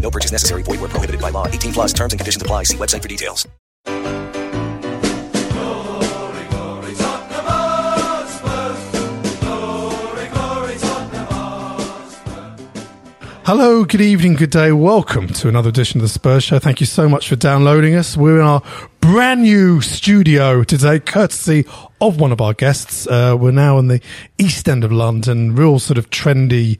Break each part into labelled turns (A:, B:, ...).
A: No purchase necessary. Void where prohibited by law. 18 plus terms and conditions apply. See website for details.
B: Hello, good evening, good day. Welcome to another edition of the Spurs Show. Thank you so much for downloading us. We're in our brand new studio today, courtesy of one of our guests. Uh, we're now in the east end of London, real sort of trendy,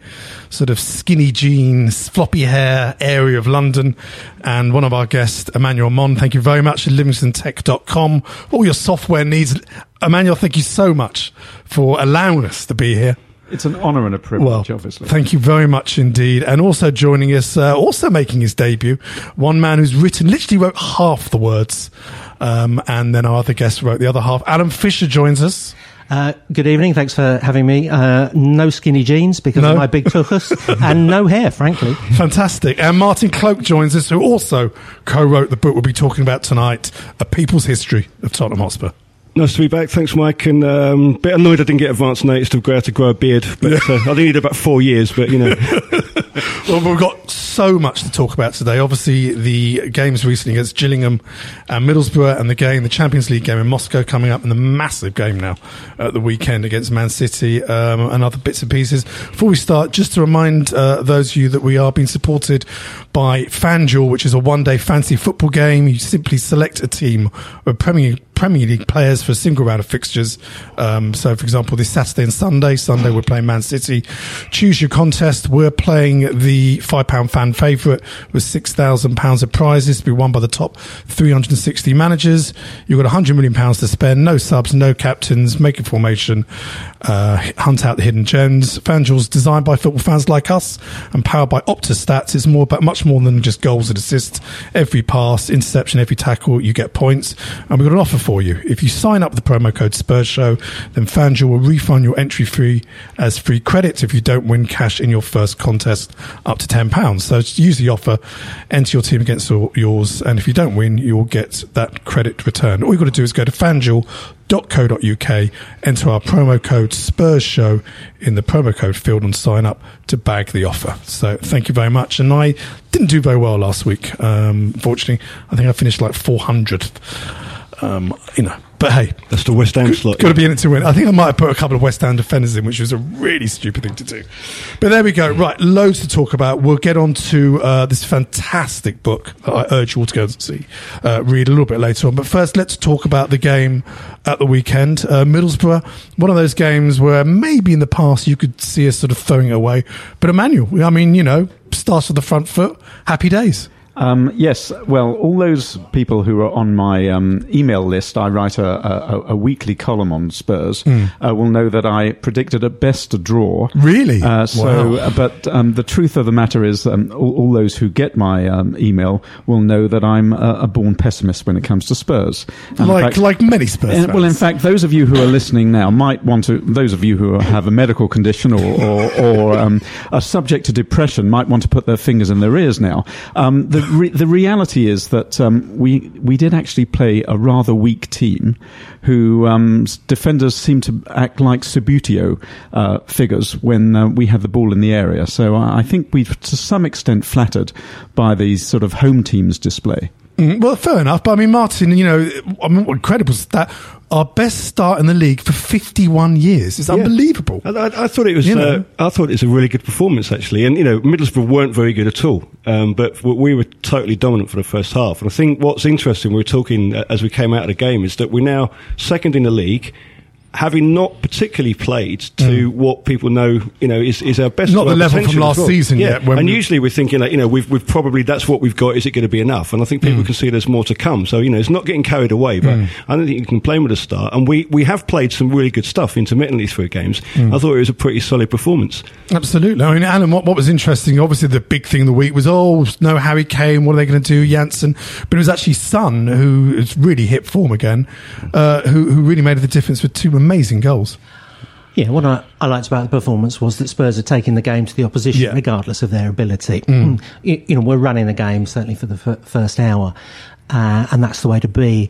B: sort of skinny jeans, floppy hair area of London. And one of our guests, Emmanuel Mond, thank you very much at livingstontech.com. All your software needs. Emmanuel, thank you so much for allowing us to be here.
C: It's an honour and a privilege, well, obviously.
B: Thank you very much indeed. And also joining us, uh, also making his debut, one man who's written, literally wrote half the words. Um, and then our other guest wrote the other half. Alan Fisher joins us.
D: Uh, good evening. Thanks for having me. Uh, no skinny jeans because no. of my big tuchus and no hair, frankly.
B: Fantastic. And Martin Cloake joins us, who also co-wrote the book we'll be talking about tonight, A People's History of Tottenham Hotspur.
C: Nice to be back. Thanks, Mike. And um, a bit annoyed I didn't get advance notice to grow to grow a beard, but uh, I only need about four years. But you know,
B: well, we've got so much to talk about today. Obviously, the games recently against Gillingham and Middlesbrough, and the game, the Champions League game in Moscow coming up, and the massive game now at the weekend against Man City, um, and other bits and pieces. Before we start, just to remind uh, those of you that we are being supported by FanDuel, which is a one-day fantasy football game. You simply select a team of Premier Premier League players for a single round of fixtures. Um, so, for example, this Saturday and Sunday, Sunday we're playing Man City. Choose your contest. We're playing the £5 fan favourite with £6,000 of prizes to be won by the top 360 managers. You've got £100 million to spend, no subs, no captains, make a formation, uh, hunt out the hidden gems. FanDuel's designed by football fans like us and powered by Opta Stats. It's more about much more than just goals and assists. Every pass, interception, every tackle, you get points. And we've got an offer for you. If you sign up the promo code Spurs Show, then FanDuel will refund your entry fee as free credits if you don't win cash in your first contest up to £10. So use the offer, enter your team against yours, and if you don't win, you'll get that credit return. All you've got to do is go to fanduel.co.uk, enter our promo code Spurs Show in the promo code field and sign up to bag the offer. So thank you very much. And I didn't do very well last week. Um, fortunately, I think I finished like 400th. Um, you know, but hey,
C: that's the West Ham slot.
B: Got to be in it to win. I think I might have put a couple of West Ham defenders in, which was a really stupid thing to do. But there we go. Right, loads to talk about. We'll get on to uh, this fantastic book. I urge you all to go and see, uh, read a little bit later on. But first, let's talk about the game at the weekend. Uh, Middlesbrough, one of those games where maybe in the past you could see us sort of throwing it away. But Emmanuel, I mean, you know, starts with the front foot. Happy days.
C: Um, yes, well, all those people who are on my um, email list, I write a, a, a, weekly column on Spurs, mm. uh, will know that I predicted at best a draw.
B: Really?
C: Uh, so, wow. Uh, but um, the truth of the matter is, um, all, all, those who get my um, email will know that I'm a, a, born pessimist when it comes to Spurs.
B: And like, fact, like many Spurs.
C: And, well, in fact, those of you who are listening now might want to. Those of you who have a medical condition or, or, or um, are subject to depression might want to put their fingers in their ears now. the re- the reality is that um, we we did actually play a rather weak team, who um, defenders seemed to act like Subbuteo uh, figures when uh, we had the ball in the area. So I, I think we've to some extent flattered by the sort of home team's display.
B: Mm, well, fair enough. But I mean, Martin, you know, I mean, what incredible that Our best start in the league for 51 years. It's
E: Yeah.
B: unbelievable.
E: I, I, I thought it was.
B: You know.
E: uh, I thought it was a really good performance actually, and you know, Middlesbrough weren't very good at all, um, but we were totally dominant for the first half. And I think what's interesting, we were talking uh, as we came out of the game, is that we're now second in the league. Having not particularly played to what people know, you know, is, is our best.
B: Mm. Not the level from last season
E: yeah.
B: yet, when
E: and
B: we-
E: usually we're thinking that you know we've, we've probably that's what we've got. Is it going to be enough? And I think
B: Mm.
E: people can see there's more to come. So you know, it's not getting carried away. But I don't think you can blame with a start. And we we have played some really good stuff intermittently through games.
B: Mm.
E: I thought it was a pretty solid performance.
B: Absolutely. I mean, Alan, what, what was interesting, obviously the big thing of the week was, oh, no Harry Kane, what are they going to do, Janssen? But it was actually Son, who is really hit form again, uh, who, who really made the difference with two amazing goals.
D: Yeah, what I, I liked about the performance was that Spurs are taking the game to the opposition,
B: Yeah.
D: regardless of their ability.
B: Mm.
D: You, you know, we're running the game certainly for the f- first hour, uh, and that's the way to be.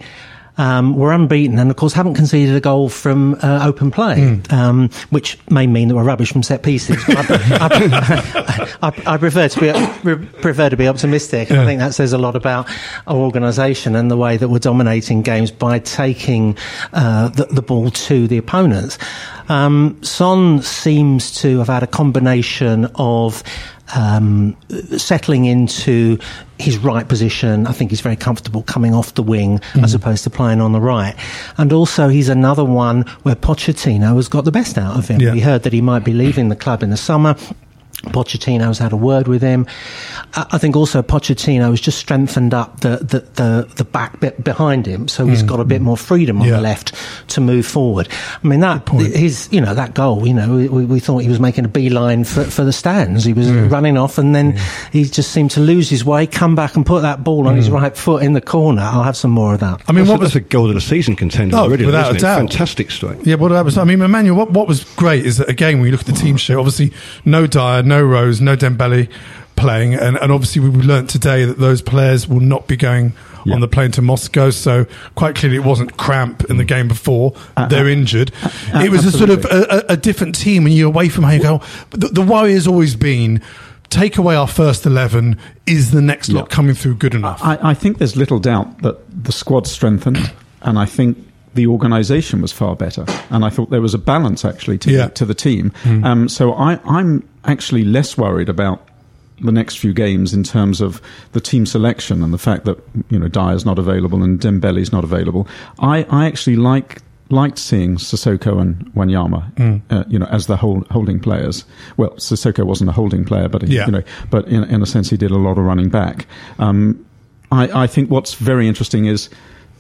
D: Um, we're unbeaten, and of course, haven't conceded a goal from uh, open play,
B: Mm.
D: um, which may mean that we're rubbish from set pieces. I, I, I, I prefer to be prefer to be optimistic. and I think that says a lot about our organisation and the way that we're dominating games by taking uh, the, the ball to the opponents. Um, Son seems to have had a combination of um, settling into his right position. I think he's very comfortable coming off the wing as opposed to playing on the right. And also, he's another one where Pochettino has got the best out of him.
B: Yeah.
D: We heard that he might be leaving the club in the summer. Pochettino's had a word with him. I I think also Pochettino has just strengthened up the, the, the, the back bit behind him, so he's mm. got a bit more freedom on
B: Yeah.
D: the left to move forward. I mean that his you know that goal. You know we, we thought he was making a beeline for, for the stands. He was mm. running off, and then mm. he just seemed to lose his way, come back and put that ball on his right foot in the corner. I'll have some more of that.
B: I mean, what
E: a,
B: was
E: that's a goal of the season contender
B: Oh,
E: already,
B: without
E: isn't
B: a
E: it?
B: doubt.
E: Fantastic strike.
B: Yeah, what that was. I mean, Emmanuel, what, what was great is that again, when you look at the team sheet, obviously no Dier, no Rose, no Dembele playing, and, and obviously we learnt today that those players will not be going
C: Yeah.
B: on the plane to Moscow. So quite clearly, it wasn't cramp in the game before.
C: Uh,
B: They're
C: uh,
B: injured.
C: uh,
B: it was a sort of a, a, a different team when you're away from home. You go, the, the worry has always been. Take away our first eleven. Is the next lot coming through good enough?
C: I, I think there's little doubt that the squad strengthened, and I think the organisation was far better. And I thought there was a balance actually to,
B: Yeah.
C: the, to the team. Um, so I, I'm actually less worried about the next few games in terms of the team selection and the fact that you know Dier's not available and Dembele's not available. I, I actually like liked seeing Sissoko and Wanyama, uh, you know, as the whole, holding players. Well, Sissoko wasn't a holding player, but he,
B: Yeah.
C: you know, but in, in a sense, he did a lot of running back. Um, I, I think what's very interesting is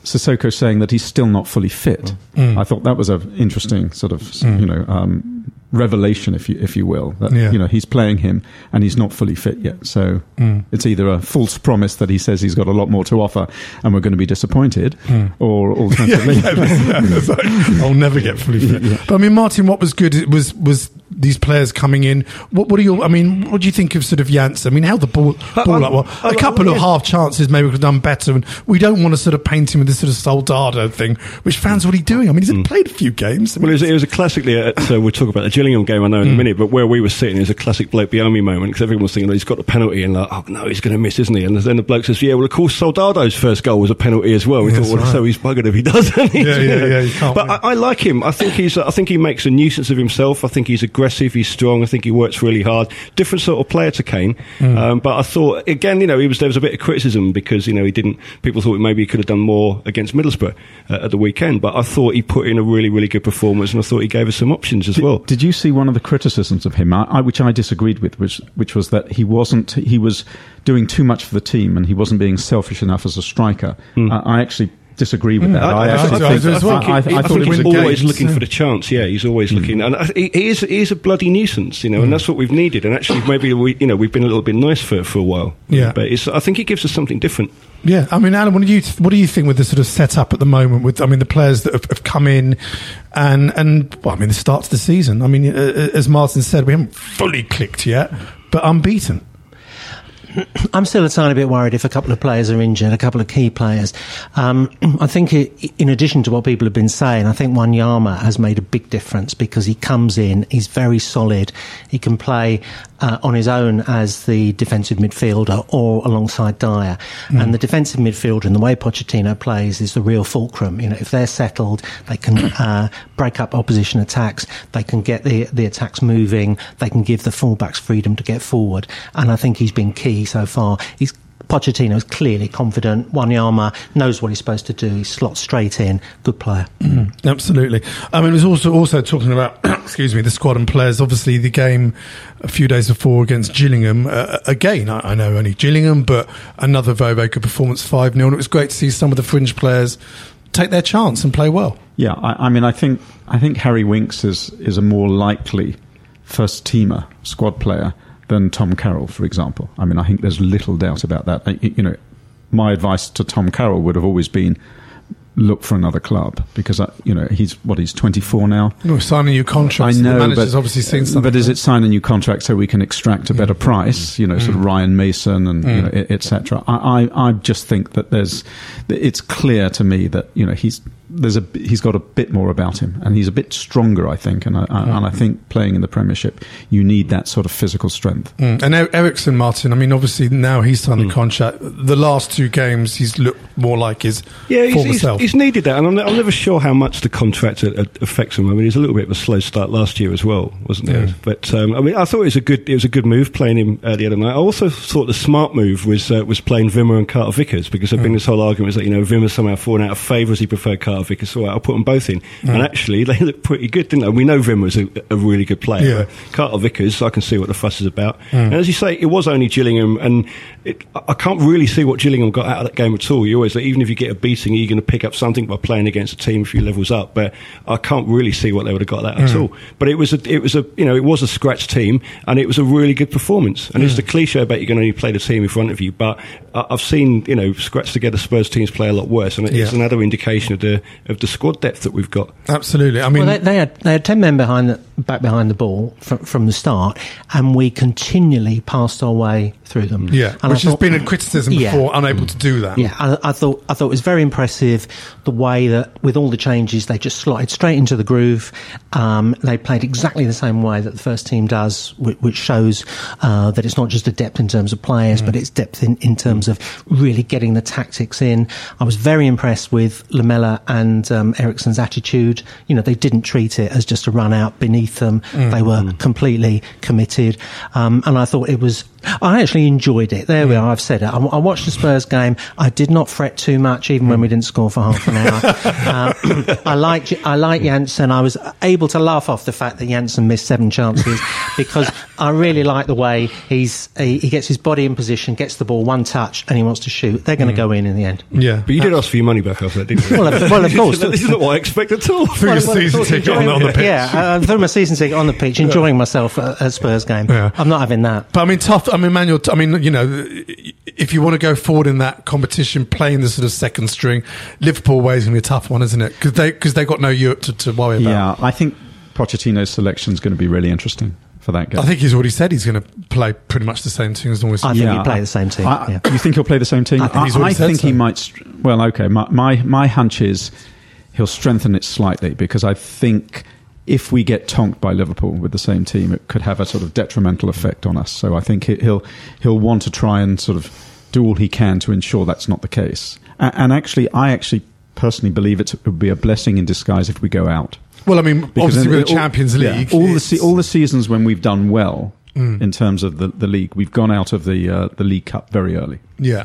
C: Sissoko saying that he's still not fully fit. I thought that was an interesting sort of, you know, um, revelation, if you if you will, that
B: Yeah.
C: you know he's playing him and he's not fully fit yet. So mm. it's either a false promise that he says he's got a lot more to offer and we're going to be disappointed, hmm. or alternatively,
B: Yeah, that's right. I'll never get fully fit. But I mean, Martin, what was good was was these players coming in. What, what are your? I mean, what do you think of sort of Janssen? I mean, how the ball ball up well.
E: I-
B: A couple of
E: yeah.
B: half chances maybe could have done better, and we don't want to sort of paint him with this sort of soldado thing. Which fans what are he doing? I mean, he's played a few games. I mean,
E: Well, it was, it was a classically, uh, so we'll talk about the Gillingham game, I know, in a minute, but where we were sitting is a classic bloke behind me moment because everyone was thinking, oh, he's got the penalty, and like, oh, no, he's going to miss, isn't he? And then the bloke says, yeah, well, of course, Soldado's first goal was a penalty as well. We
B: Yes,
E: thought, well,
B: right.
E: so he's buggered if he doesn't.
B: Yeah, yeah, yeah, you can't
E: but. I, I like him. I think he's, I think he makes a nuisance of himself. I think he's aggressive, he's strong, I think he works really hard. Different sort of player to Kane.
B: Hmm.
E: Um, but I thought, again, you know, he was, there was a bit of criticism because, you know, he didn't, people thought maybe he could have done more against Middlesbrough uh, at the weekend, but I thought he put in a really, really good performance and I thought he gave us some options as well.
C: Did you see one of the criticisms of him, I, I, which I disagreed with, which, which was that he wasn't, he was doing too much for the team and he wasn't being selfish enough as a striker. I, I actually disagree with that.
E: I, I,
C: actually
B: I-
C: think,
B: I- well.
C: I- I- I
E: I
C: thought
E: think
C: it
E: he's always looking for the chance. Yeah, he's always hmm. looking, and he, he is he is a bloody nuisance, you know, and hmm. that's what we've needed. And actually, maybe we you know we've been a little bit nice for for a while.
B: Yeah.
E: but it's, I think he gives us something different.
B: Yeah, I mean, Alan, what do you what do you think with the sort of setup at the moment? With I mean, the players that have, have come in, and and well, I mean, the start to the season. I mean, uh, uh as Martin said, we haven't fully clicked yet, but unbeaten.
D: I'm still a tiny bit worried if a couple of players are injured, a couple of key players. Um, I think, it, in addition to what people have been saying, I think Wanyama has made a big difference because he comes in, he's very solid, he can play uh, on his own as the defensive midfielder or alongside Dier. Mm. And the defensive midfielder and the way Pochettino plays is the real fulcrum. You know, if they're settled, they can uh, break up opposition attacks, they can get the the attacks moving, they can give the fullbacks freedom to get forward. And I think he's been key so far. He's Pochettino is clearly confident. Wanyama knows what he's supposed to do. He slots straight in. Good player.
B: Mm, absolutely. I mean, he was also also talking about, excuse me, the squad and players. Obviously, the game a few days before against Gillingham. Uh, again, I, I, know only Gillingham, but another very, very good performance, 5 0. And it was great to see some of the fringe players take their chance and play well.
C: Yeah, I, I mean, I think I think Harry Winks is, is a more likely first teamer squad player than Tom Carroll, for example. I mean, I think there's little doubt about that. You know, my advice to Tom Carroll would have always been look for another club because uh, you know he's what he's 24 now.
B: No, sign a new contract. I know, but, obviously seen something.
C: But is it sign a new contract so we can extract a better mm. price? You know, mm. sort of mm. Ryan Mason and mm. you know, etc. I, I I just think that there's it's clear to me that you know he's there's a he's got a bit more about him, and he's a bit stronger, I think. And I, mm. and I think playing in the Premiership, you need that sort of physical strength.
B: Mm. And Eriksen, Martin. I mean, obviously now he's signed mm. the contract. The last two games, he's looked more like his yeah, former
E: he's,
B: self.
E: He's needed that, and I'm, I'm, never sure how much the contract affects him. I mean, he's a little bit of a slow start last year as well, wasn't there? But um, I mean, I thought it was a good it was a good move playing him uh, the other night. I also thought the smart move was uh, was playing Wimmer and Carter Vickers because there's been mm. this whole argument that you know Wimmer somehow fallen out of favour as he preferred Carter Vickers. So I'll put them both in. Mm. And actually, they look pretty good, didn't they? We know Vim was a, a really good player. Yeah. Carter Vickers, I can see what the fuss is about. Mm. And as you say, it was only Gillingham, and it, I can't really see what Gillingham got out of that game at all. You always, like, even if you get a beating, you're going to pick up something by playing against a team a few levels up. But I can't really see what they would have got that mm. at all. But it was a, it was a, you know, it was a scratch team, and it was a really good performance. And it's the cliche about you can only play the team in front of you, but I've seen, you know, scratch together Spurs teams play a lot worse, and it's yeah. another indication of the of the squad depth that we've got.
B: Absolutely. I mean,
D: well, they, they, had they had ten men behind the, back behind the ball from, from the start, and we continually passed our way through them.
B: Yeah, and which thought, has been a criticism yeah, before, unable to do that.
D: Yeah, I, I, thought I thought it was very impressive the way that with all the changes they just slotted straight into the groove. Um, they played exactly the same way that the first team does, which, which shows uh, that it's not just a depth in terms of players, mm. but it's depth in, in terms of really getting the tactics in. I was very impressed with Lamela and um, Eriksen's attitude. You know, they didn't treat it as just a run out beneath them. Mm. They were mm. completely committed, um, and I thought it was I actually enjoyed it. There we are. I've said it. I, I, watched the Spurs game. I did not fret too much, even when we didn't score for half an hour. uh, I liked I like Janssen. I was able to laugh off the fact that Janssen missed seven chances because I really like the way he's he, he, gets his body in position, gets the ball one touch, and he wants to shoot. They're going to mm. go in in the end.
B: Yeah,
E: but you did ask for your money back after that, didn't you?
D: well, of, well, of course.
E: this isn't what I expect at all.
B: For well, your season ticket on, on, the pitch.
D: Yeah, I threw my season ticket on the pitch, enjoying myself at, at Spurs game. Yeah. I'm not having that.
B: But I mean, tough. I mean, Manuel. I mean, you know, if you want to go forward in that competition, playing the sort of second string, Liverpool way is going to be a tough one, isn't it? Because they because they got no Europe to, to worry about.
C: Yeah, I think Pochettino's selection is going to be really interesting for that game.
B: I think he's already said he's going to play pretty much the same team as always.
D: I think yeah, he'll play the same team.
C: I,
D: yeah.
C: You think he'll play the same team?
D: I
C: think, I, I think so. he might. Well, okay. My, my my hunch is he'll strengthen it slightly because I think if we get tonked by Liverpool with the same team, it could have a sort of detrimental effect on us. So I think he'll he'll want to try and sort of do all he can to ensure that's not the case. And actually, I actually personally believe it would be a blessing in disguise if we go out.
B: Well, I mean, because obviously with the Champions League,
C: yeah, all the se- all the seasons when we've done well mm. in terms of the, the league, we've gone out of the uh, the League Cup very early.
B: Yeah.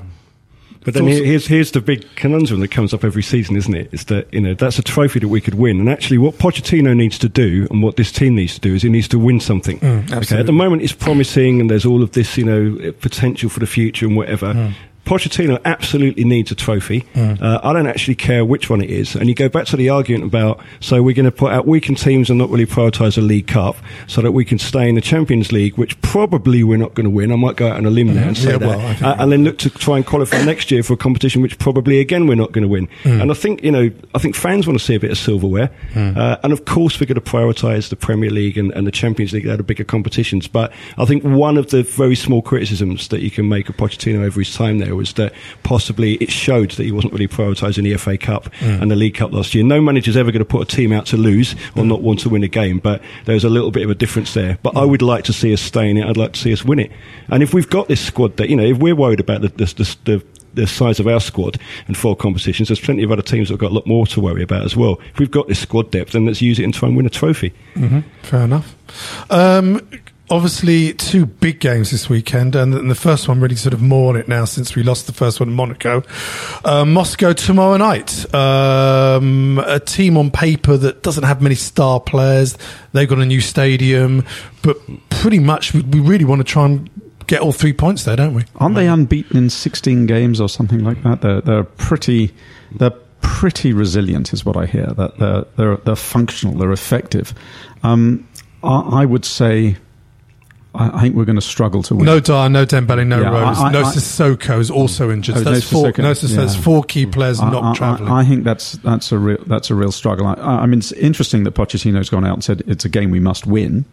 E: But then here's here's the big conundrum that comes up every season, isn't it? Is that you know that's a trophy that we could win, and actually what Pochettino needs to do and what this team needs to do is he needs to win something. Mm, okay, at the moment it's promising, and there's all of this you know potential for the future and whatever. Mm. Pochettino absolutely needs a trophy. Uh, I don't actually care which one it is. And you go back to the argument about so we're going to put out weakened teams and not really prioritise a League Cup so that we can stay in the Champions League, which probably we're not going to win. I might go out on a limb now and say
B: Yeah,
E: that,
B: well, I
E: Uh, and then look to try and qualify next year for a competition which probably again we're not going to win. And I think you know I think fans want to see a bit of silverware, uh, and of course we're going to prioritise the Premier League and, and the Champions League. They're the bigger competitions. But I think one of the very small criticisms that you can make of Pochettino over his time there was that possibly it showed that he wasn't really prioritising the FA Cup and the League Cup last year. No manager's ever going to put a team out to lose or not want to win a game, but there's a little bit of a difference there. But I would like to see us stay in it. I'd like to see us win it. And if we've got this squad that you know, if we're worried about the the, the, the the size of our squad and four competitions, there's plenty of other teams that have got a lot more to worry about as well. If we've got this squad depth, then let's use it and try and win a trophy.
B: hmm Fair enough. Um, obviously, two big games this weekend, and, the first one really sort of more on it now since we lost the first one in Monaco. Uh, Moscow tomorrow night. Um, a team on paper that doesn't have many star players. They've got a new stadium, but pretty much we, we really want to try and get all three points there, don't we?
C: Aren't they unbeaten in 16 games or something like that? They're, they're pretty, they're pretty resilient, is what I hear. That they're, they're, they're functional, they're effective. Um, I would say, I, I think we're going to struggle to win.
B: No Dier, no Dembele, no
C: Yeah,
B: Rose.
C: I- I-
B: no Sissoko is also injured.
C: Oh,
B: that's
C: no
B: four.
C: Sissoko.
B: No, Sissoko,
C: Yeah.
B: four key players
C: I-
B: not travelling.
C: I, I think that's that's a real that's a real struggle. I, I mean, it's interesting that Pochettino's gone out and said it's a game we must win.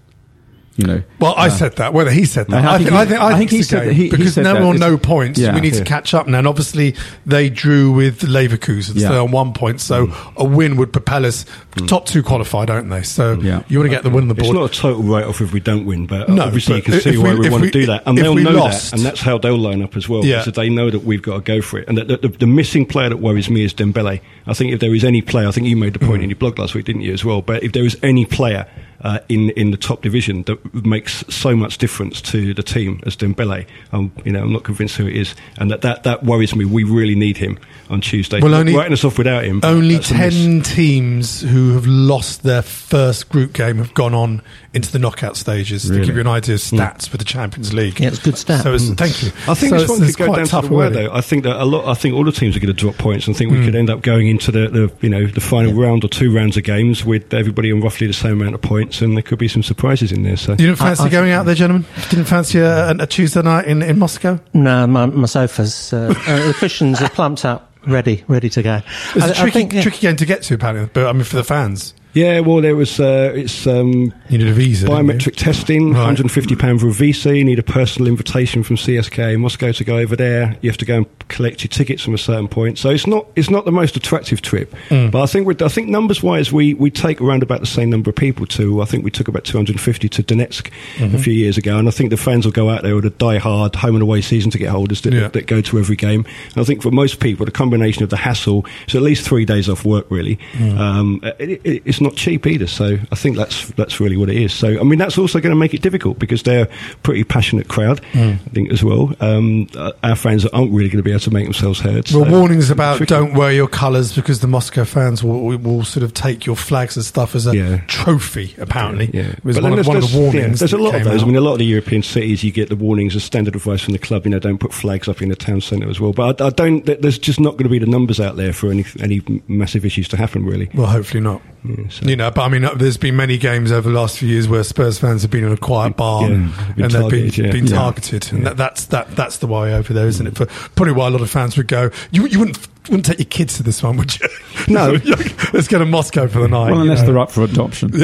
C: You know,
B: Well, I
C: Uh,
B: said that. Whether he said that,
C: I
B: I
C: think
B: think,
C: he-
B: I think, I
C: I
B: think,
C: think he said
B: game
C: that he- he
B: because
C: said
B: now we're on no points.
C: yeah.
B: we need
C: Yeah.
B: to catch up now. And obviously, they drew with Leverkusen,
C: Yeah.
B: so they're on one point. So
E: Mm.
B: a win would propel us. Top two qualify, don't they? So
C: Yeah.
B: you want to get the win on the board.
E: It's not a total write-off if we don't win, but
B: No,
E: obviously you can see
B: if
E: why
B: we-
E: we, want
B: we-
E: to do that, and they'll know
B: lost-
E: that, and that's how they'll line up as well.
B: Yeah.
E: So they know that we've got to go for it. And the, the, the missing player that worries me is Dembele. I think if there is any player, I think you made the
B: Mm.
E: point in your blog last week, didn't you, as well? But if there is any player uh, in in the top division that makes so much difference to the team as Dembele, um, you know, I'm not convinced who it is, and that, that, that worries me. We really need him on Tuesday.
B: Well, only-
E: writing us off without him.
B: Only
E: that's a miss.
B: ten teams who have lost their first group game have gone on into the knockout stages. To give you an idea of stats with the Champions League.
D: Yeah, it's good stats.
B: So it's,
D: Mm.
B: thank you.
E: I think
B: so
E: this one could go
B: quite
E: down to the wire,
B: already.
E: though. I think that a lot. I think all the teams are going to drop points. and I think we
B: Mm.
E: could end up going into the, the you know the final round or two rounds of games with everybody on roughly the same amount of points, and there could be some surprises in there. So
B: You didn't fancy
D: I- I
B: going out there, gentlemen? Didn't fancy a, a Tuesday night in, in Moscow?
D: No, my, my sofa's uh, uh, the cushions are plumped up, ready, ready to go.
B: It's
D: I-
B: a
D: I
B: tricky,
D: think, yeah.
B: tricky game to get to, apparently. But I mean, for the fans,
E: yeah, well, there was uh, it's um,
B: you need a visa.
E: biometric testing,
B: Right.
E: 150 pound for a visa. You need a personal invitation from CSKA in Moscow to go over there. You have to go and collect your tickets from a certain point. So it's not it's not the most attractive trip.
B: Mm.
E: But I think I think numbers wise, we we take around about the same number of people to. I think we took about 250 to Donetsk
B: Mm-hmm.
E: a few years ago, and I think the fans will go out there with a die hard home and away season ticket holders that,
B: Yeah.
E: that go to every game. And I think for most people, the combination of the hassle, it's at least three days off work. Really,
B: Mm.
E: um, it, it, it's not cheap either. So I think that's that's really what it is. So I mean, that's also going to make it difficult because they're a pretty passionate crowd.
B: Mm.
E: I think as well. Um, uh, our fans aren't really going to be able to make themselves heard.
B: Well,
E: so
B: warnings about
E: tricky.
B: don't wear your colours because the Moscow fans will, will, sort of take your flags and stuff as a
E: Yeah.
B: trophy. Apparently,
E: Yeah,
B: it was
E: But
B: one, of, one of
E: there's-
B: the warnings.
E: yeah, there's a lot of those. I mean, a lot of the European cities, you get the warnings as standard advice from the club. You know, don't put flags up in the town centre as well. But I, I don't. There's just not going to be the numbers out there for any any massive issues to happen. Really.
B: Well, hopefully not.
E: Yeah, so-
B: You know, but I mean, uh, there's been many games over the last few years where Spurs fans have been in a quiet bar
E: Yeah,
B: and they've been,
E: targeted, yeah.
B: been
E: Yeah.
B: targeted, and that, that's that that's the way over there, isn't it? For probably why a lot of fans would go. You you wouldn't wouldn't take your kids to this one, would you?
E: No.
B: let's go to Moscow for the night.
C: well,
B: you
C: unless
B: know.
C: they're up for adoption.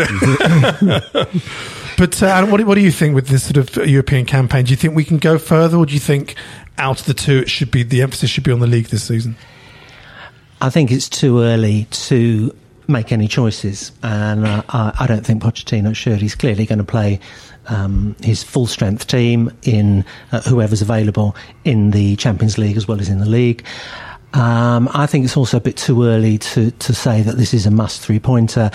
B: But uh, what, what do you think with this sort of European campaign? Do you think we can go further, or do you think out of the two, it should be the emphasis should be on the league this season?
D: I think it's too early to make any choices, and uh, I, I don't think Pochettino should. He's clearly going to play um, his full strength team in uh, whoever's available in the Champions League as well as in the league. Um, I think it's also a bit too early to, to say that this is a must three pointer.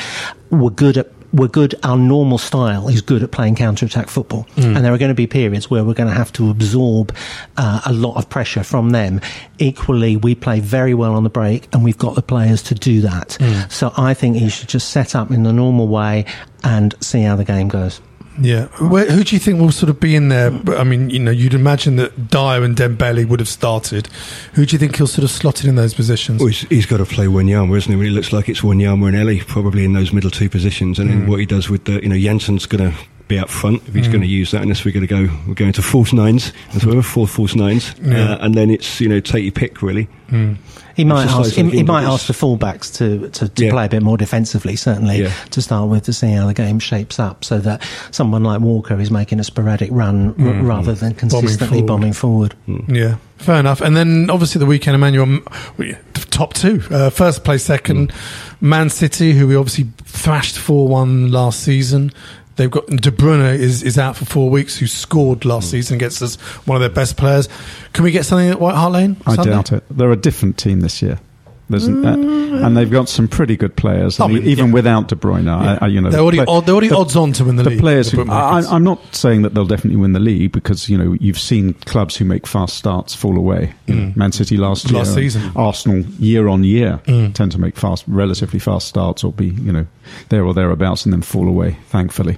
D: We're good at we're good. Our normal style is good at playing counter attack football, and there are going to be periods where we're going to have to absorb uh, a lot of pressure from them. Equally, we play very well on the break, and we've got the players to do that. So I think he should just set up in the normal way and see how the game goes.
B: Yeah. Where, who do you think will sort of be in there? I mean, you know, you'd imagine that Dier and Dembele would have started. Who do you think he'll sort of slot in in those positions?
E: Well, he's, he's got to play Wanyama, isn't he? Well, it looks like it's Wanyama and Alli probably in those middle two positions, and then
B: Mm.
E: what he does with the, you know, Janssen's going to be up front if he's
B: Mm.
E: going to use that, unless we're going to go, we're going to false nines as well, four false nines,
D: Yeah.
E: uh, and then it's you know take your pick really.
D: He might ask. He, he might ask the fullbacks to to, to
E: Yeah.
D: play a bit more defensively, certainly
E: Yeah.
D: to start with, to see how the game shapes up, so that someone like Walker is making a sporadic run r-
B: Mm.
D: rather than
B: Bombing
D: consistently
B: forward.
D: bombing forward.
B: Yeah, fair enough. And then obviously the weekend, Emmanuel, top two, uh, first place, second, Man City, who we obviously thrashed four one last season. They've got De Bruyne is, is out for four weeks, who scored last hmm. season against us, one of their best players. Can we get something at White Hart Lane?
C: I
B: Sunday?
C: doubt it. They're a different team this year. There's uh, and they've got some pretty good players.
B: I mean,
C: even
B: yeah.
C: without De Bruyne, I, I, you know,
B: They're already
C: play-
B: odd- they're already
C: the-
B: odds on to win the league,
C: players,
B: the
C: who, I. I'm not saying that they'll definitely win the league because you know you've seen clubs who make fast starts fall away.
B: Mm.
C: Man City last year,
B: Last season.
C: Arsenal year on year
B: Mm.
C: tend to make fast, relatively fast starts or be you know there or thereabouts and then fall away. Thankfully,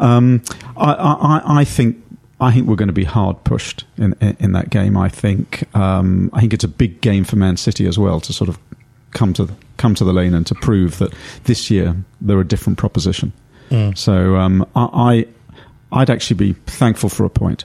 C: um, I, I, I- I think. I think we're going to be hard pushed in, in, in that game. I think um, I think it's a big game for Man City as well to sort of come to the, come to the lane and to prove that this year they're a different proposition.
B: Mm.
C: So um, I, I I'd actually be thankful for a point.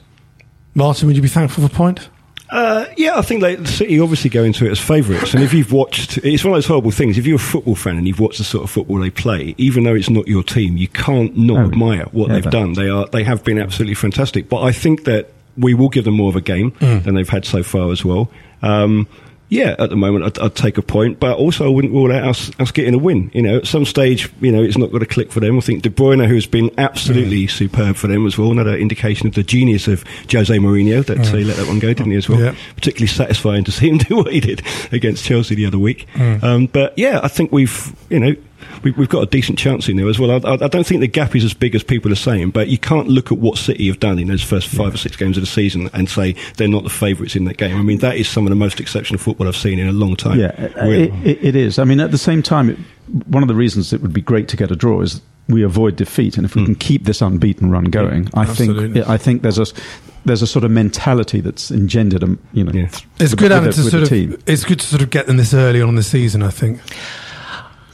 B: Martin, would you be thankful for a point?
E: Uh, yeah, I think like, City obviously go into it as favourites, and if you've watched, it's one of those horrible things. If you're a football fan and you've watched the sort of football they play, even though it's not your team, you can't not
C: Oh,
E: admire what
C: never.
E: they've done. They are they have been absolutely fantastic. But I think that we will give them more of a game
B: Mm.
E: than they've had so far as well. Um, yeah, at the moment I'd, I'd take a point, but also I wouldn't rule out us, us getting a win. You know, at some stage, you know, it's not going to click for them. I think De Bruyne, who's been absolutely
B: Mm.
E: superb for them as well, another indication of the genius of Jose Mourinho that
B: Mm.
E: he let that one go, didn't he, as well?
B: Yeah.
E: Particularly satisfying to see him do what he did against Chelsea the other week. Um, but yeah, I think we've, you know, we, we've got a decent chance in there as well. I, I, I don't think the gap is as big as people are saying, but you can't look at what City have done in those first five or six games of the season and say they're not the favourites in that game. I mean, that is some of the most exceptional football I've seen in a long time.
C: Yeah,
E: Really.
C: it, it, it is. I mean, at the same time, it, one of the reasons it would be great to get a draw is we avoid defeat, and if we can keep this unbeaten run going, I
B: Absolutely.
C: think I think there's a there's a sort of mentality that's engendered, um, you know, th-
B: It's good
C: the- with
B: to
C: the-
B: sort of.
C: team.
B: It's good to sort of get them this early on in the season. I think.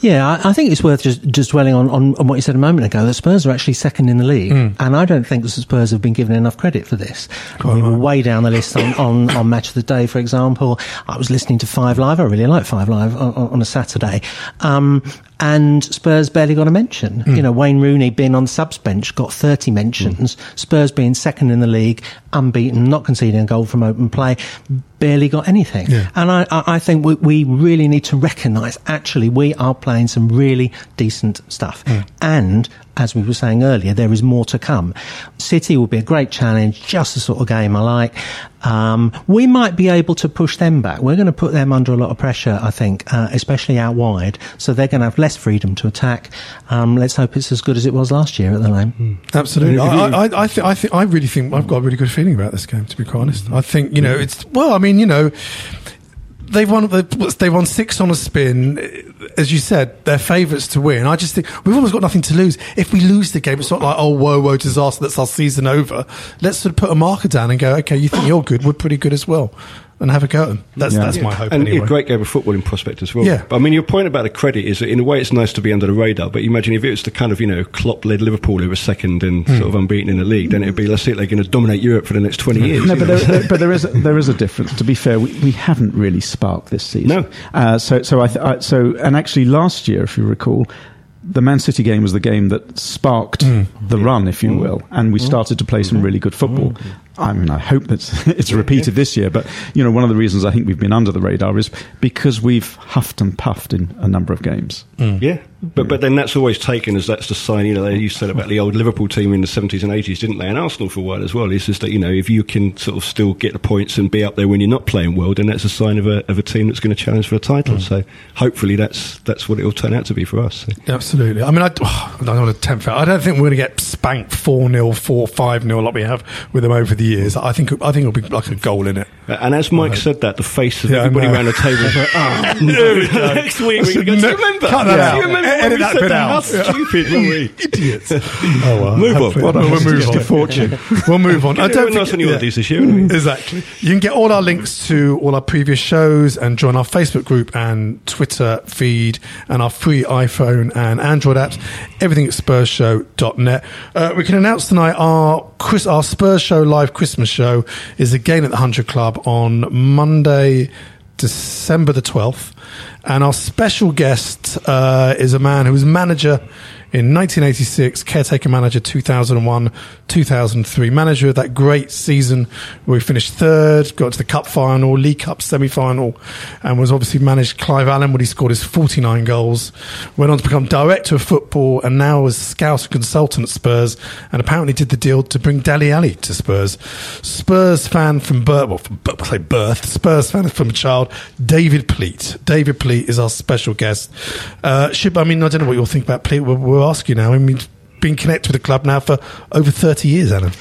D: Yeah, I, I think it's worth just, just dwelling on, on, on what you said a moment ago. that Spurs are actually second in the league,
B: Mm.
D: and I don't think the Spurs have been given enough credit for this. we were way down the list on, on, on Match of the Day, for example. I was listening to Five Live. I really like Five Live on, on a Saturday. Um, and Spurs barely got a mention.
B: Mm.
D: You know, Wayne Rooney being on the subs bench got 30 mentions. Spurs being second in the league, unbeaten, not conceding a goal from open play, barely got anything.
B: Yeah.
D: And I, I think we, we really need to recognise actually we are playing some really decent stuff. And as we were saying earlier, there is more to come. City will be a great challenge, just the sort of game I like. Um, we might be able to push them back. We're going to put them under a lot of pressure, I think, uh, especially out wide. So they're going to have less freedom to attack. Um, let's hope it's as good as it was last year at the Lane.
B: Absolutely. I, I, I, th- I, think, I really think I've got a really good feeling about this game, to be quite honest. I think, you know, it's, well, I mean, you know, they've won, they've won six on a spin. As you said, they're favourites to win. I just think we've almost got nothing to lose. If we lose the game, it's not like, oh, whoa, whoa, disaster, that's our season over. Let's sort of put a marker down and go, okay, you think you're good, we're pretty good as well. And have a go at them. That's, that's my hope
E: And
B: anyway.
E: a great game of football in prospect as well.
B: Yeah.
E: But I mean, your point about the credit is that in a way it's nice to be under the radar. But imagine if it was the kind of, you know, Klopp led Liverpool who were second and
C: Hmm.
E: sort of unbeaten in the league, then it'd be, let's see, they're going to dominate Europe for the next 20 years.
C: No, but there, there- but there is a, there is a difference. To be fair, we, we haven't really sparked this season.
E: No.
C: Uh, so so I, th- I so and actually last year, if you recall. The Man City game was the game that sparked
B: Mm.
C: the run, if you will, and we
B: Mm.
C: started to play some really good football. I mean, I hope that it's repeated this year. But you know, one of the reasons I think we've been under the radar is because we've huffed and puffed in a number of games.
E: Yeah, but but then that's always taken as that's the sign. You know, they used to say about the old Liverpool team in the seventies and eighties, didn't they? And Arsenal for a while as well. It's just that you know if you can sort of still get the points and be up there when you're not playing well, then that's a sign of a of a team that's going to challenge for a title. So hopefully that's that's what it will turn out to be for us. So.
B: Absolutely. I mean, I, oh, I don't want to tempt. I don't think we're going to get spanked 4 0, 4 5 0 like we have with them over the years. I think I think it'll be like a goal in it.
E: Uh, And as Mike said that, the face of
B: Yeah,
E: everybody around the table. was like, oh, no. Next week, we
B: should
E: go, do you remember?
B: cut that
E: Do
B: out.
E: You remember when
B: Edit that bit out.
E: How stupid were we?
B: Idiots. Oh, well.
E: Move on. What
B: we'll move on.
E: fortune.
B: We'll move on. I don't think-
E: any holidays this year.
B: Exactly. You can get all our links to all our previous shows and join our Facebook group and Twitter feed and our free iPhone and Android apps. Everything at SpursShow.net. Uh, we can announce tonight our Chris, our Spurs Show live Christmas show is again at the Hundred Club on Monday. December the 12th. And our special guest uh, is a man who was manager in 1986, caretaker manager 2001, 2003, manager of that great season where we finished third, got to the cup final, League Cup semi final, and was obviously managed Clive Allen when he scored his 49 goals. Went on to become director of football and now was scout and consultant at Spurs, and apparently did the deal to bring Dele Alli to Spurs. Spurs fan from birth, well, from, I say birth, Spurs fan from a child, David Pleat. David Pleat is our special guest. Uh, Shib, I mean, I don't know what you'll think about Pleat. We'll, ask you now. I mean, he's been connected with the club now for over 30 years, Alan.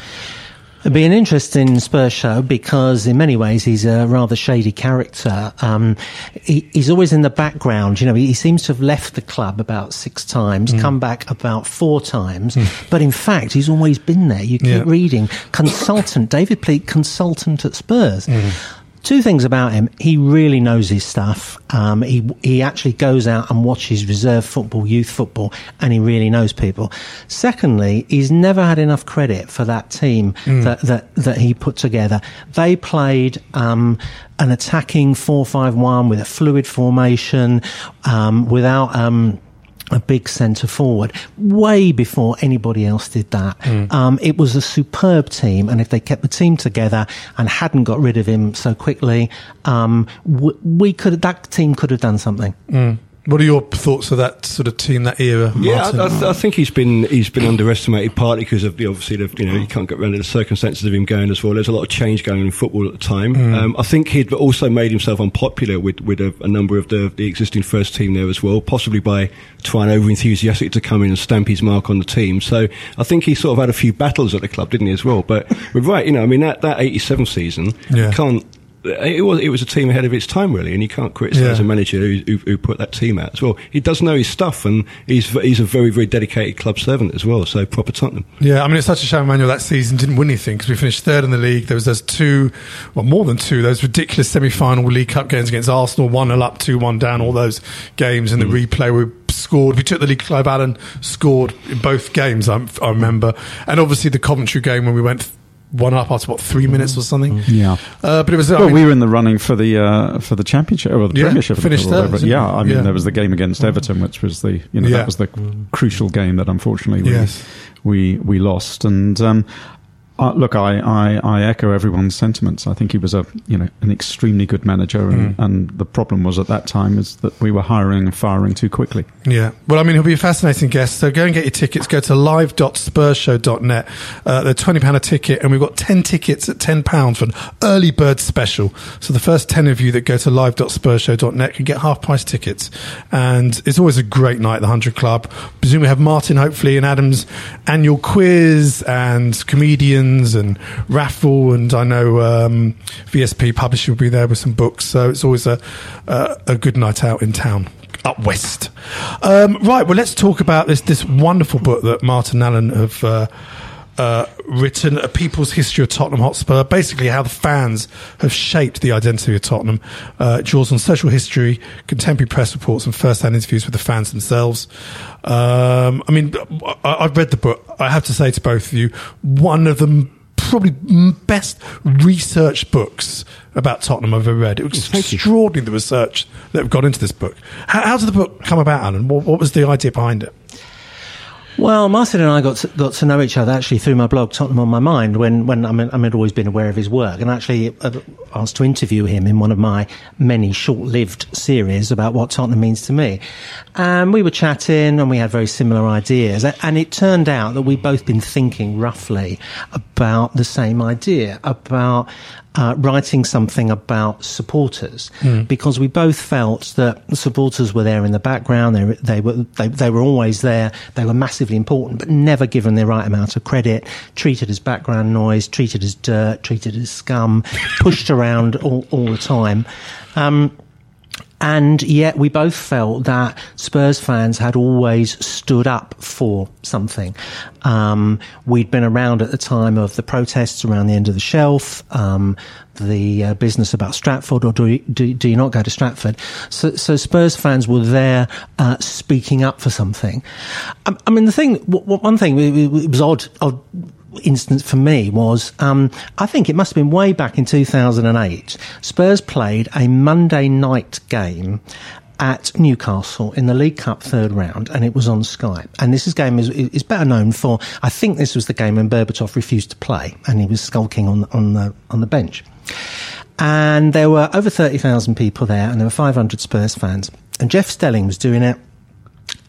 D: It'd be an interesting Spurs show because, in many ways, he's a rather shady character. Um, he, he's always in the background. You know, he, he seems to have left the club about six times,
B: Mm.
D: come back about four times, but in fact, he's always been there. You keep
B: Yeah.
D: reading consultant David Pleat, consultant at Spurs. Two things about him. He really knows his stuff. Um, he he actually goes out and watches reserve football, youth football, and he really knows people. Secondly, he's never had enough credit for that team
F: Mm.
D: that, that that he put together. They played um, an attacking four-five-one with a fluid formation, um, without. A big centre forward way before anybody else did that.
B: Mm.
D: Um, it was a superb team, and if they kept the team together and hadn't got rid of him so quickly, um, w- we could that team could have done something.
B: Mm. What are your thoughts of that sort of team, that era?
E: Yeah, I, I, th- I think he's been he's been underestimated partly because of the obviously the, you know you can't get around to the circumstances of him going as well. There's a lot of change going on in football at the time.
B: Mm.
E: Um, I think he'd also made himself unpopular with with a, a number of the the existing first team there as well, possibly by trying over enthusiastic to come in and stamp his mark on the team. So I think he sort of had a few battles at the club, didn't he as well? But we're right, you know, I mean that that '87 season,
B: Yeah.
E: you can't. It was it was a team ahead of its time, really, and you can't criticise
B: Yeah.
E: a manager who, who, who put that team out as well. He does know his stuff, and he's he's a very very dedicated club servant as well. So proper Tottenham.
B: Yeah, I mean, it's such a shame Manuel that season didn't win anything because we finished third in the league. There was those two, well, more than two, those ridiculous semi-final League Cup games against Arsenal, 1-0 up, 2-1 down, all those games. And the mm. replay, we scored. We took the league. Clive Allen scored in both games, I, I remember. And obviously the Coventry game when we went one up after, what, three minutes or something?
C: Yeah.
B: Uh, but it was, I mean-
C: we were in the running for the uh, for the championship or the
B: Yeah,
C: premiership.
B: finished third,
C: Yeah. I mean
B: Yeah.
C: there was the game against Everton, which was the you know
B: Yeah.
C: that was the crucial game that unfortunately we
B: Yes.
C: we, we lost. And um, uh, look, I, I, I echo everyone's sentiments. I think he was a you know an extremely good manager, and,
B: Mm.
C: and the problem was at that time is that we were hiring and firing too quickly.
B: Yeah. Well, I mean, he'll be a fascinating guest. So go and get your tickets. Go to live.spursshow.net. Uh, they're £20 a ticket, and we've got 10 tickets at £10 for an early bird special. So the first 10 of you that go to live.spursshow.net can get half price tickets. And it's always a great night at the 100 Club. Presume we have Martin, hopefully, and Adam's annual quiz and comedians and raffle. And I know um, VSP Publishing will be there with some books. So it's always a, a, a good night out in town up west. Um, right, well, let's talk about this this wonderful book that Martin Allen have uh, uh, written, A People's History of Tottenham Hotspur. Basically, how the fans have shaped the identity of Tottenham. Uh, it draws on social history, contemporary press reports, and first-hand interviews with the fans themselves. Um, I mean, I, I've read the book. I have to say to both of you, one of the probably best researched books about Tottenham I've ever read. It was extraordinary the research that have gone into this book. How, how did the book come about, Alan? What, what was the idea behind it?
D: Well, Martin and I got to, got to know each other actually through my blog Tottenham on My Mind. When when I mean I had always been aware of his work, and actually uh, asked to interview him in one of my many short-lived series about what Tottenham means to me. And we were chatting, and we had very similar ideas. And it turned out that we'd both been thinking roughly about the same idea about uh, writing something about supporters
B: Hmm.
D: because we both felt that the supporters were there in the background. They, were- they were they, they were always there. They were massively important, but never given the right amount of credit. Treated as background noise, treated as dirt, treated as scum, pushed around all, all the time. Um, and yet we both felt that Spurs fans had always stood up for something. Um, we'd been around at the time of the protests around the end of the shelf, um, the uh, business about Stratford, or do you, do, do you not go to Stratford? So, so Spurs fans were there uh, speaking up for something. I, I mean, the thing, w- one thing, it, it was odd, odd instance for me was um, I think it must have been way back in 2008. Spurs played a Monday night game at Newcastle in the League Cup third round, and it was on Skype. And this is game is, is better known for. I think this was the game when Berbatov refused to play, and he was skulking on on the on the bench. And there were over thirty thousand people there, and there were five hundred Spurs fans. And Jeff Stelling was doing it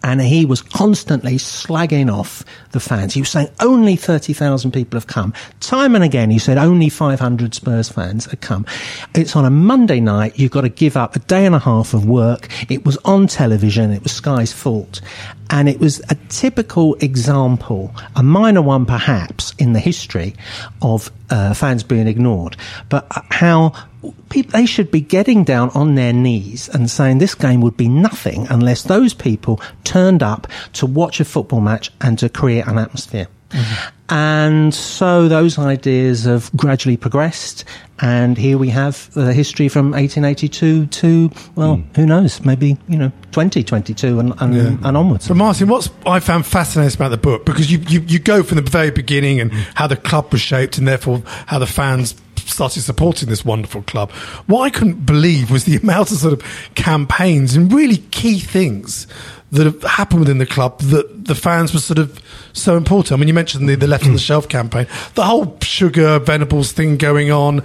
D: and he was constantly slagging off the fans. He was saying only 30,000 people have come. Time and again, he said only 500 Spurs fans have come. It's on a Monday night. You've got to give up a day and a half of work. It was on television. It was Sky's fault. And it was a typical example, a minor one perhaps, in the history of uh, fans being ignored, but uh, how people, they should be getting down on their knees and saying this game would be nothing unless those people turned up to watch a football match and to create an atmosphere. Mm-hmm. And so those ideas have gradually progressed. And here we have the history from 1882 to, well, mm. who knows, maybe, you know, 2022 and, and,
B: Yeah.
D: and onwards.
B: So, Martin, what's I found fascinating about the book because you, you you go from the very beginning and mm. how the club was shaped, and therefore how the fans started supporting this wonderful club. What I couldn't believe was the amount of sort of campaigns and really key things that have happened within the club that the fans were sort of so important. I mean, you mentioned the, the left on the shelf campaign, the whole sugar Venables thing going on,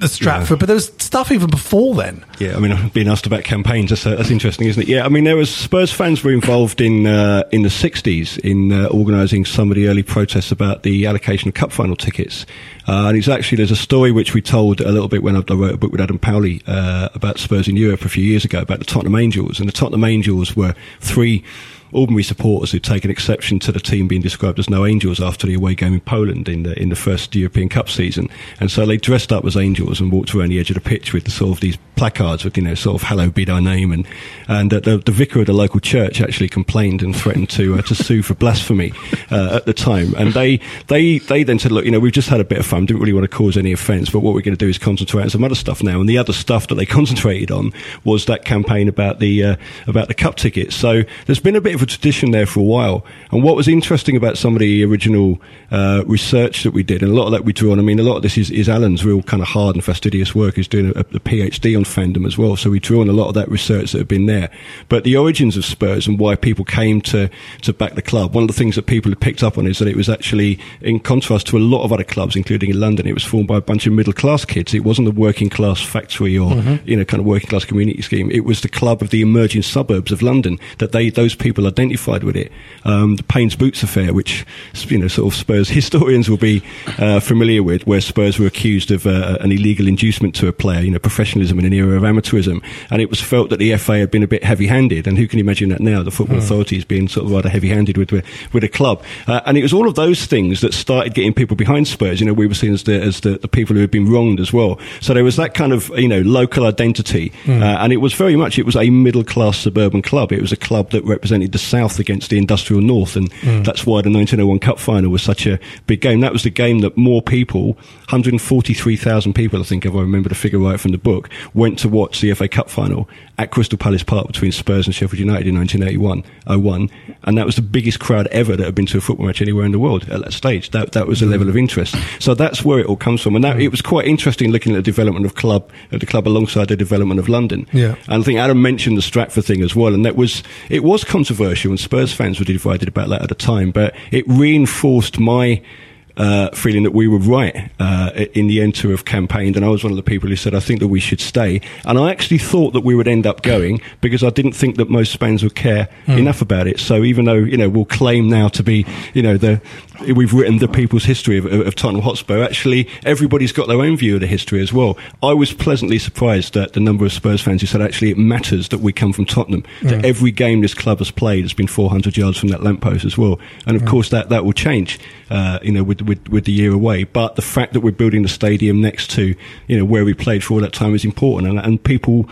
B: the Stratford, but there was stuff even before then.
E: Yeah, I mean, I've been asked about campaigns. That's, uh, that's interesting, isn't it? Yeah, I mean, there was Spurs fans were involved in uh, in the '60s in uh, organising some of the early protests about the allocation of cup final tickets. Uh, and it's actually there's a story which we told a little bit when I wrote a book with Adam Powley uh, about Spurs in Europe a few years ago about the Tottenham Angels, and the Tottenham Angels were three ordinary supporters who'd taken exception to the team being described as no angels after the away game in Poland in the in the first European Cup season, and so they dressed up as angels and walked around the edge of the pitch with the sort of these placards with you know sort of "Hello, be thy name," and and uh, the, the vicar of the local church actually complained and threatened to uh, to sue for blasphemy uh, at the time, and they they they then said, look, you know, we've just had a bit of fun, didn't really want to cause any offence, but what we're going to do is concentrate on some other stuff now, and the other stuff that they concentrated on was that campaign about the uh, about the cup tickets. So there's been a bit of a tradition there for a while, and what was interesting about some of the original uh, research that we did, and a lot of that we drew on. I mean, a lot of this is, is Alan's real kind of hard and fastidious work. He's doing a, a PhD on fandom as well, so we drew on a lot of that research that had been there. But the origins of Spurs and why people came to to back the club, one of the things that people had picked up on is that it was actually, in contrast to a lot of other clubs, including in London, it was formed by a bunch of middle class kids. It wasn't a working class factory or
F: Mhm.
E: you know kind of working class community scheme. It was the club of the emerging suburbs of London that they those people identified with it. Um, the Payne's Boots affair, which you know sort of Spurs historians will be uh, familiar with, where Spurs were accused of uh, an illegal inducement to a player, you know, professionalism in an era of amateurism, and it was felt that the FA had been a bit heavy-handed. And who can imagine that now? The football
F: Hmm.
E: authorities being sort of rather heavy-handed with with, a club, uh, and it was all of those things that started getting people behind Spurs. You know, we were seen as the as the, the people who had been wronged as well. So there was that kind of you know local identity, uh, and it was very much it was a middle-class suburban club. It was a club that represented the south against the industrial north, and
F: Hmm.
E: that's why the 1901 Cup final was such a big game. That was the game that more people, 143,000 people, I think, if I remember the figure right from the book, went to watch the FA Cup final at Crystal Palace Park between Spurs and Sheffield United in 1981 01, and that was the biggest crowd ever that had been to a football match anywhere in the world at that stage. That that was a level of interest. So that's where it all comes from, and that it was quite interesting looking at the development of club of the club alongside the development of London.
B: Yeah.
E: And I think Adam mentioned the Stratford thing as well, and that was it was controversial, and Spurs fans were divided about that at the time, but it reinforced my uh, feeling that we were right uh, in the end to have campaigned. And I was one of the people who said, I think that we should stay. And I actually thought that we would end up going because I didn't think that most fans would care
B: Hmm.
E: enough about it. So even though, you know, we'll claim now to be, you know, the, we've written the people's history of, of, of Tottenham Hotspur, actually everybody's got their own view of the history as well. I was pleasantly surprised at the number of Spurs fans who said actually it matters that we come from Tottenham, that
B: Mm.
E: every game this club has played has been 400 yards from that lamppost as well. And of
B: Mm.
E: course that, that will change, uh, you know, with, with, with the year away. But the fact that we're building the stadium next to, you know, where we played for all that time is important. And, and people,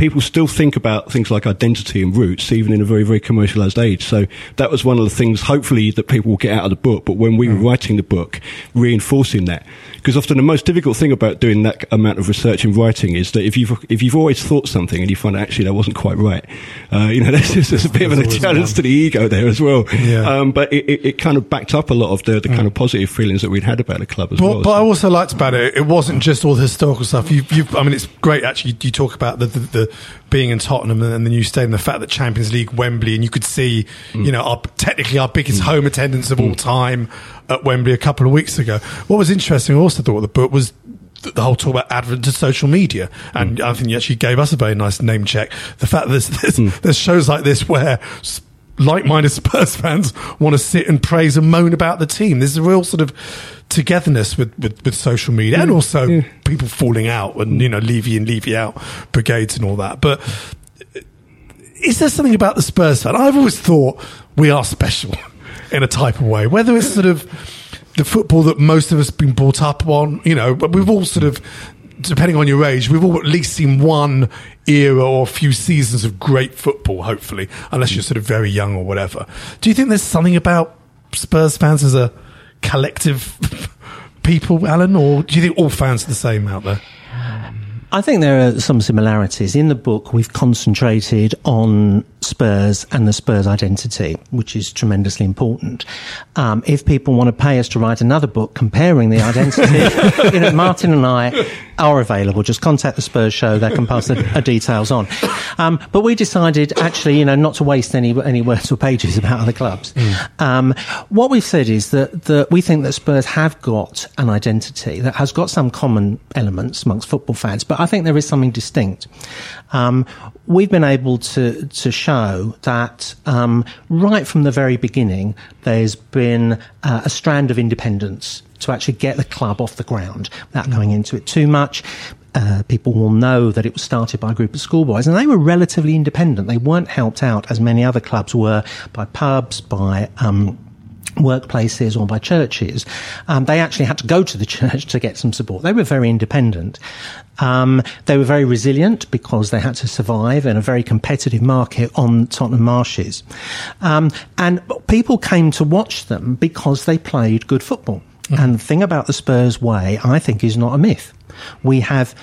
E: people still think about things like identity and roots, even in a very, very commercialized age. So that was one of the things, hopefully, that people will get out of the book. But when we were writing the book, reinforcing that, because often the most difficult thing about doing that amount of research and writing is that if you've if you've always thought something and you find actually that wasn't quite right, uh, you know, there's, there's a bit of a challenge to the ego there as well.
B: Yeah.
E: Um, but it, it, it kind of backed up a lot of the, the kind of positive feelings that we'd had about the club as
B: But,
E: well.
B: but I also liked about it. It wasn't just all the historical stuff. You, you, I mean, it's great actually. You talk about the, the, the being in Tottenham and the new stadium, the fact that Champions League Wembley, and you could see,
E: Mm.
B: you know, our, technically our biggest home attendance of all time at Wembley a couple of weeks ago. What was interesting, I also thought, of the book was the whole talk about advent to social media, and
E: Mm.
B: I think you actually gave us a very nice name check. The fact that there's, there's,
E: Mm.
B: there's shows like this where. Like-minded Spurs fans want to sit and praise and moan about the team. There's a real sort of togetherness with, with, with social media and mm, also people falling out and, you know, Levy and Levy out brigades and all that. But uh, is there something about the Spurs fan? I've always thought we are special in a type of way, whether it's sort of the football that most of us have been brought up on, you know, but we've all sort of, depending on your age, we've all at least seen one era or a few seasons of great football, hopefully, unless you're sort of very young or whatever. Do you think there's something about Spurs fans as a collective people, Alan, or do you think all fans are the same out there?
D: I think there are some similarities. In the book, we've concentrated on Spurs and the Spurs identity, which is tremendously important. Um, if people want to pay us to write another book comparing the identity, you know, Martin and I are available. Just contact the Spurs show; they can pass the uh, details on. Um, but we decided, actually, you know, not to waste any any words or pages about other clubs. Um, what we've said is that, that we think that Spurs have got an identity that has got some common elements amongst football fans, but I think there is something distinct. Um, we've been able to to show that um, right from the very beginning, there's been uh, a strand of independence to actually get the club off the ground without going into it too much. Uh, people will know that it was started by a group of schoolboys, and they were relatively independent. They weren't helped out as many other clubs were by pubs, by um, workplaces or by churches. Um, they actually had to go to the church to get some support. They were very independent. Um, they were very resilient because they had to survive in a very competitive market on Tottenham Marshes. Um, and people came to watch them because they played good football. And the thing about the Spurs way, I think, is not a myth. We have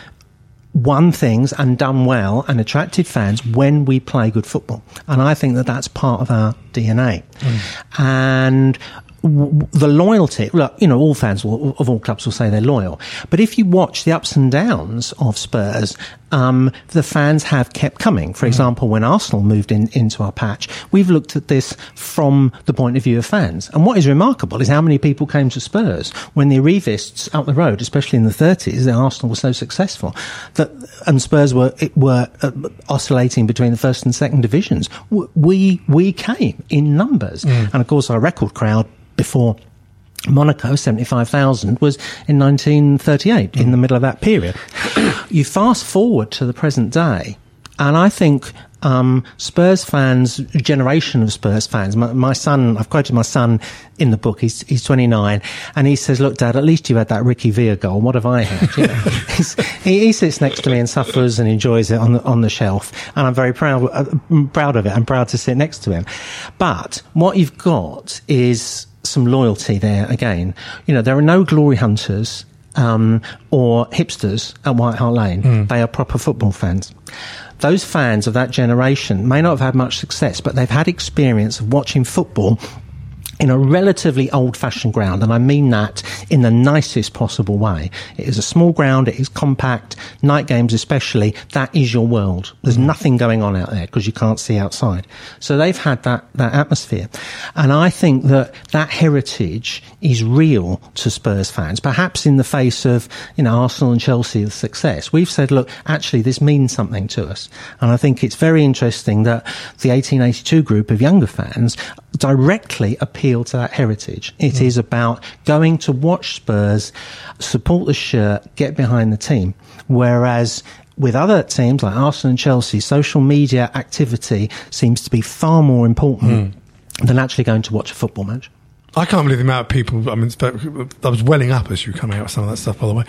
D: won things and done well and attracted fans when we play good football. And I think that that's part of our DNA. Mm. And w- the loyalty, look, you know, all fans will, of all clubs will say they're loyal. But if you watch the ups and downs of Spurs, um, the fans have kept coming. For example, when Arsenal moved in, into our patch, we've looked at this from the point of view of fans. And what is remarkable is how many people came to Spurs when the Arrivists up the road, especially in the 30s, that Arsenal was so successful that, and Spurs were, were uh, oscillating between the first and second divisions. We, we came in numbers.
B: Mm.
D: And of course, our record crowd before Monaco, 75,000, was in 1938, in the middle of that period. you fast forward to the present day, and I think um, Spurs fans, generation of Spurs fans, my, my son, I've quoted my son in the book, he's, he's 29, and he says, look, Dad, at least you had that Ricky Villa goal. What have I had? You know, he, he sits next to me and suffers and enjoys it on the, on the shelf, and I'm very proud, uh, proud of it. I'm proud to sit next to him. But what you've got is some loyalty there again. You know, there are no glory hunters um, or hipsters at White Hart Lane. They are proper football fans. Those fans of that generation may not have had much success, but they've had experience of watching football in a relatively old fashioned ground, and I mean that in the nicest possible way. It is a small ground, it is compact, night games especially, that is your world. There's mm-hmm. nothing going on out there because you can't see outside. So they've had that, that atmosphere. And I think that that heritage is real to Spurs fans, perhaps in the face of, you know, Arsenal and Chelsea's success. We've said, look, actually this means something to us. And I think it's very interesting that the 1882 group of younger fans directly appeal to that heritage. It
B: Mm.
D: is about going to watch Spurs, support the shirt, get behind the team. Whereas with other teams like Arsenal and Chelsea, social media activity seems to be far more important than actually going to watch a football match.
B: I can't believe the amount of people. I mean, I was welling up as you were coming out with some of that stuff. By the way,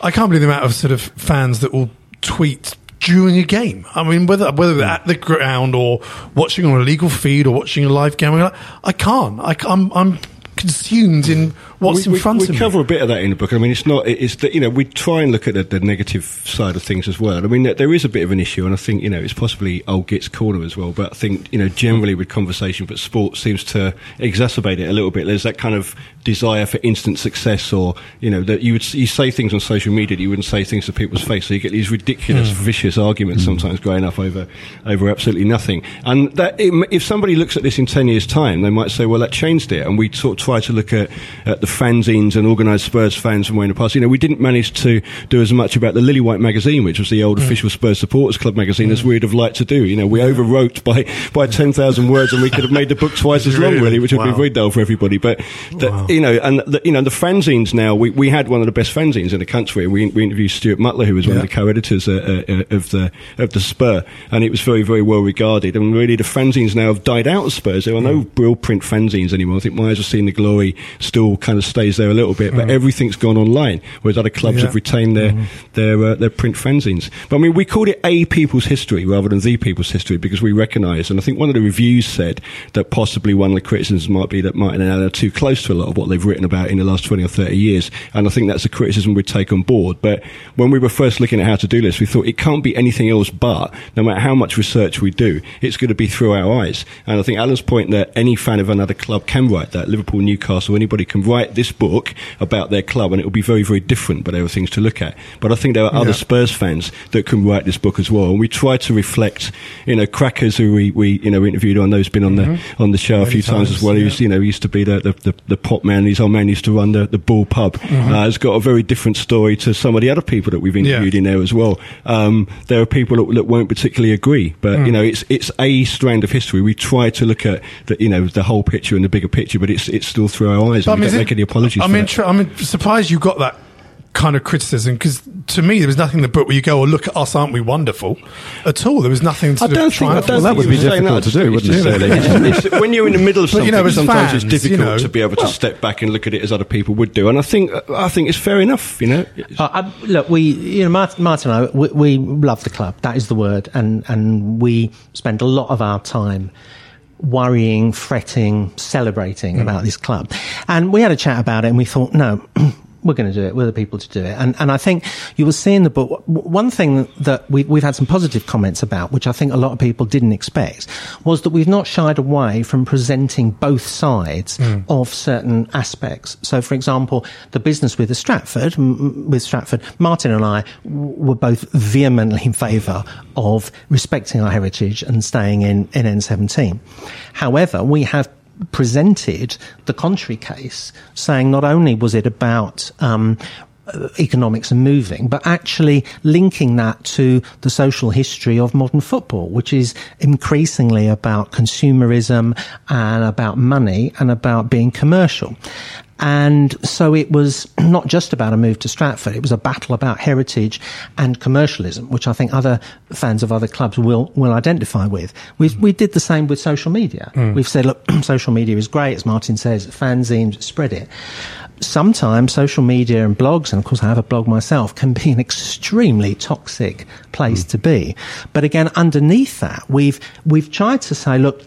B: I can't believe the amount of sort of fans that will tweet during a game. I mean, whether whether at the ground or watching on a legal feed or watching a live game, I, can't. I, am I'm consumed in what's
E: we,
B: in front
E: we
B: of me.
E: We cover a bit of that in the book. I mean, it's not. It's that you know we try and look at the, the negative side of things as well. I mean, there- there is a bit of an issue, and I think you know it's possibly old Git's corner as well. But I think you know generally with conversation, but sport seems to exacerbate it a little bit. There's that kind of desire for instant success, or you know that you would you say things on social media that you wouldn't say things to people's face. So you get these ridiculous,
B: Mm.
E: vicious arguments hmm. sometimes growing up over over absolutely nothing. And that if somebody looks at this in ten years' time, they might say, well, that changed it. And we sort of try to look at, at the fanzines and organised Spurs fans from way in the past. You know, we didn't manage to do as much about the Lily White magazine, which was the old hmm. official Spurs supporters club magazine, as hmm. we'd have liked to do. You know, we overwrote by by ten thousand words, and we could have made the book twice as long,
B: Really?
E: which would
B: Wow.
E: be very dull for everybody. But the, you know, and the, you know, the fanzines now. We, we had one of the best fanzines in the country. We, we interviewed Stuart Mutler, who was one of the co-editors uh, uh, of the of the Spur, and it was very very well regarded. And really, the fanzines now have died out of Spurs. There are no real print fanzines anymore. I think My Eyes Have Seen the Glory still kind of stays there a little bit, but everything's gone online. Whereas other clubs
B: Yeah.
E: have retained their their uh, their print fanzines. But I mean, we called it a people's history rather than the people's history because we recognise, and I think one of the reviews said that possibly one of the criticisms might be that Martin and Alan are too close to a lot of what they've written about in the last twenty or thirty years, and I think that's a criticism we'd take on board. But when we were first looking at how to do this, we thought it can't be anything else but no matter how much research we do, it's going to be through our eyes. And I think Alan's point that any fan of another club can write that, Liverpool, Newcastle, anybody can write this book about their club, and it will be very, very different, but there are things to look at. But I think there are other
B: Yeah.
E: Spurs fans that can write this book as well. And we try to reflect, you know, Crackers, who we, we you know, interviewed on, those been on the, on the show a
B: Mm-hmm.
E: Few times,
B: times,
E: as well. He
B: yeah.
E: used, you know, used to be the, the, the, the pop man. And his old man used to run the, the Bull pub.
B: Mm-hmm.
E: Uh, has got a very different story to some of the other people that we've interviewed in there as well. Um, there are people that, that won't particularly agree, but
B: Mm.
E: you know, it's it's a strand of history. We try to look at the you know the whole picture and the bigger picture, but it's it's still through our eyes.
B: But,
E: and we don't
B: it-
E: make any apologies.
B: I'm. I'm surprised you got that kind of criticism because to me there was nothing in the book where you go, "Oh, look at us, aren't we wonderful?" At all, there was nothing. To
E: I don't think, I don't
C: Well, that would be difficult
E: that.
C: to do, wouldn't it, really?
E: it's- it's- when you're in the middle of
B: But,
E: something,
B: you know,
E: sometimes
B: fans,
E: it's difficult
B: you know,
E: to be able to step back and look at it as other people would do. And I think I think it's fair enough. You know,
D: Uh, I, look, we, you know, Martin, Martin and I, we, we love the club. That is the word, and and we spend a lot of our time worrying, fretting, celebrating about this club. And we had a chat about it, and we thought, no. We're going to do it. We're the people to do it. And, and I think you will see in the book, one thing that we, we've had some positive comments about, which I think a lot of people didn't expect, was that we've not shied away from presenting both sides hmm. of certain aspects. So, for example, the business with the Stratford, m- with Stratford, Martin and I w- were both vehemently in favour of respecting our heritage and staying in, in N17. However, we have presented the contrary case, saying not only was it about um, economics and moving, but actually linking that to the social history of modern football, which is increasingly about consumerism and about money and about being commercial. And so it was not just about a move to Stratford. It was a battle about heritage and commercialism, which I think other fans of other clubs will, will identify with. We, we did the same with social media. Mm. We've said, look, social media is great, as Martin says, fanzines, spread it. Sometimes social media and blogs, and of course I have a blog myself, can be an extremely toxic place mm. to be. But again, underneath that, we've, we've tried to say, look,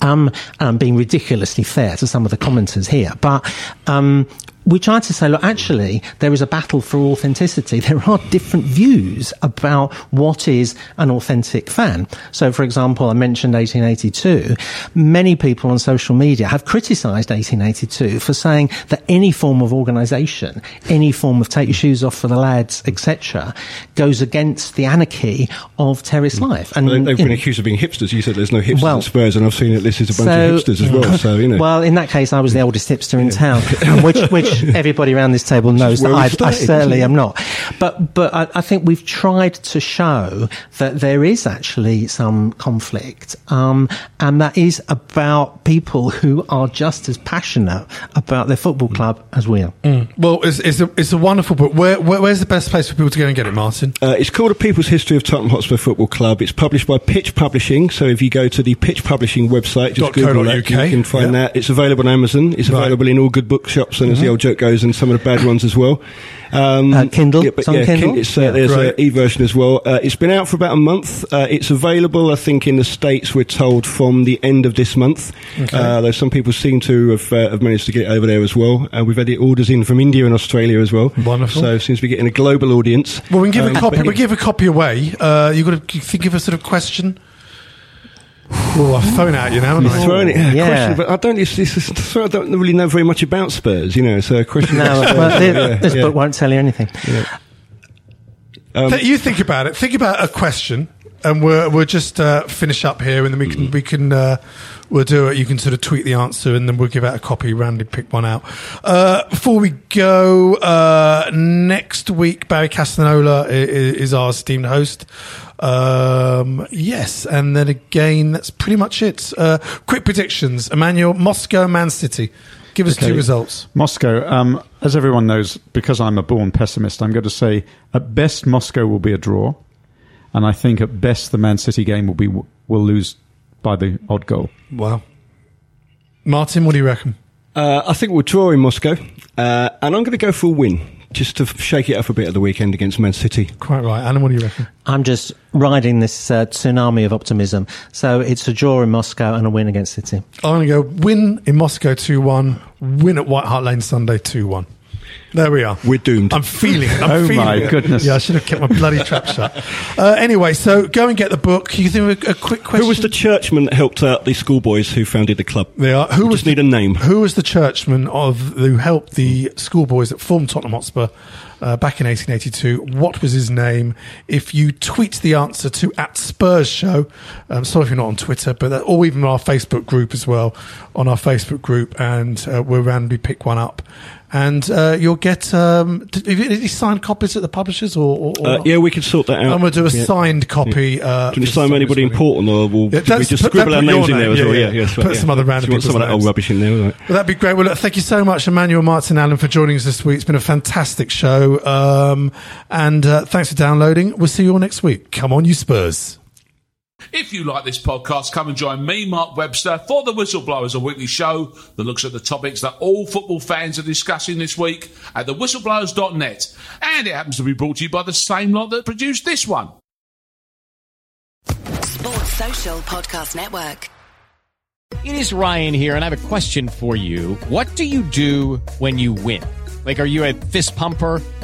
D: um, I'm being ridiculously fair to some of the commenters here, but um, we tried to say, look, actually, there is a battle for authenticity. There are different views about what is an authentic fan. So, for example, I mentioned 1882. Many people on social media have criticised 1882 for saying that any form of organisation, any form of take your shoes off for the lads, etc., goes against the anarchy of terrace mm. life.
E: And well, they've been know, accused of being hipsters. You said there's no hipsters
D: well,
E: Spurs, and I've seen it listed as a bunch so, of hipsters as well. So you know.
D: Well, in that case, I was the oldest hipster in town, which which everybody around this table knows that I, I, certainly am not. But but I, I, think we've tried to show that there is actually some conflict, um, and that is about people who are just as passionate about their football club as we are.
B: Mm. Well, it's, it's, a, it's a wonderful book. Where, where, where's the best place for people to go and get it, Martin?
E: Uh, it's called A People's History of Tottenham Hotspur Football Club. It's published by Pitch Publishing. So if you go to the Pitch Publishing website, just Google that, you can find yep. that. It's available on Amazon. It's right. available in all good bookshops, and mm-hmm. as the mm-hmm. old joke goes, and some of the bad ones as well.
D: Um, uh, Kindle. Yeah, but, yeah, Kindle.
E: It's, uh, yeah, there's an e version as well. Uh, it's been out for about a month. Uh, it's available, I think, in the States, we're told, from the end of this month. Okay. Uh, though some people seem to have, uh, have, managed to get it over there as well. we've had the orders in from India and Australia as well.
B: Wonderful.
E: So seems to be getting a global audience.
B: Well, we can give um, a copy. We give a copy away. you've got to think of a sort of question. Oh, I've thrown out you now.
E: You've thrown it. Yeah. Question, but I don't. It's, it's, I don't really know very much about Spurs. You know, so a question.
D: no, well, yeah, this yeah. book won't tell you anything.
B: Yeah. Um, you think about it. Think about a question, and we'll we'll just uh, finish up here, and then we can we can uh, we'll do it. You can sort of tweet the answer, and then we'll give out a copy. Randomly pick one out. Uh, before we go, uh, next week Barry Castanola is, is our esteemed host. Um, yes, and then again, that's pretty much it. Uh, quick predictions: Emmanuel, Moscow, Man City. Give us okay. two results.
C: Moscow, um, as everyone knows, because I'm a born pessimist, I'm going to say at best Moscow will be a draw, and I think at best the Man City game will be will lose by the odd goal.
B: Wow, Martin, what do you reckon?
E: Uh, I think we'll draw in Moscow, uh, and I'm going to go for a win just to shake it up a bit at the weekend against Man City.
B: Quite right. Alan, what do you reckon?
D: I'm just riding this uh, tsunami of optimism. So it's a draw in Moscow and a win against City.
B: I'm going to go win in Moscow 2 1, win at White Hart Lane Sunday 2 1. There we are.
E: We're doomed.
B: I'm feeling it. I'm
C: oh
B: feeling
C: my
B: it.
C: goodness!
B: Yeah, I should have kept my bloody trap shut. Uh, anyway, so go and get the book. You think a, a, quick question?
E: Who was the churchman that helped out the schoolboys who founded the club?
B: They are.
E: Who we was just need a name?
B: Who was the churchman of who helped the schoolboys that formed Tottenham Hotspur? Uh, back in 1882. What was his name? If you tweet the answer to at Spurs Show, um, sorry if you're not on Twitter, but that, or even our Facebook group as well, on our Facebook group, and uh, we'll randomly pick one up and uh, you'll get um, did, did you sign copies at the publishers or, or, or
E: uh, yeah we can sort that out.
B: I'm going to do a yeah. signed copy
E: yeah. uh, can you sign anybody important or will yeah, we just put, scribble our names in there as well. Yeah, yeah,
B: put right, some other random
E: so some of that old rubbish in there right.
B: well, that'd be great. Well look, thank you so much Emmanuel Martin Alan for joining us this week. It's been a fantastic show. Um, and uh, thanks for downloading. We'll see you all next week. Come on you Spurs
F: if you like this podcast, come and join me, Mark Webster, for the Whistleblowers, a weekly show that looks at the topics that all football fans are discussing this week at thewhistleblowers.net. And it happens to be brought to you by the same lot that produced this one.
G: Sports Social Podcast Network.
H: It is Ryan here, and I have a question for you. What do you do when you win? Like, are you a fist pumper?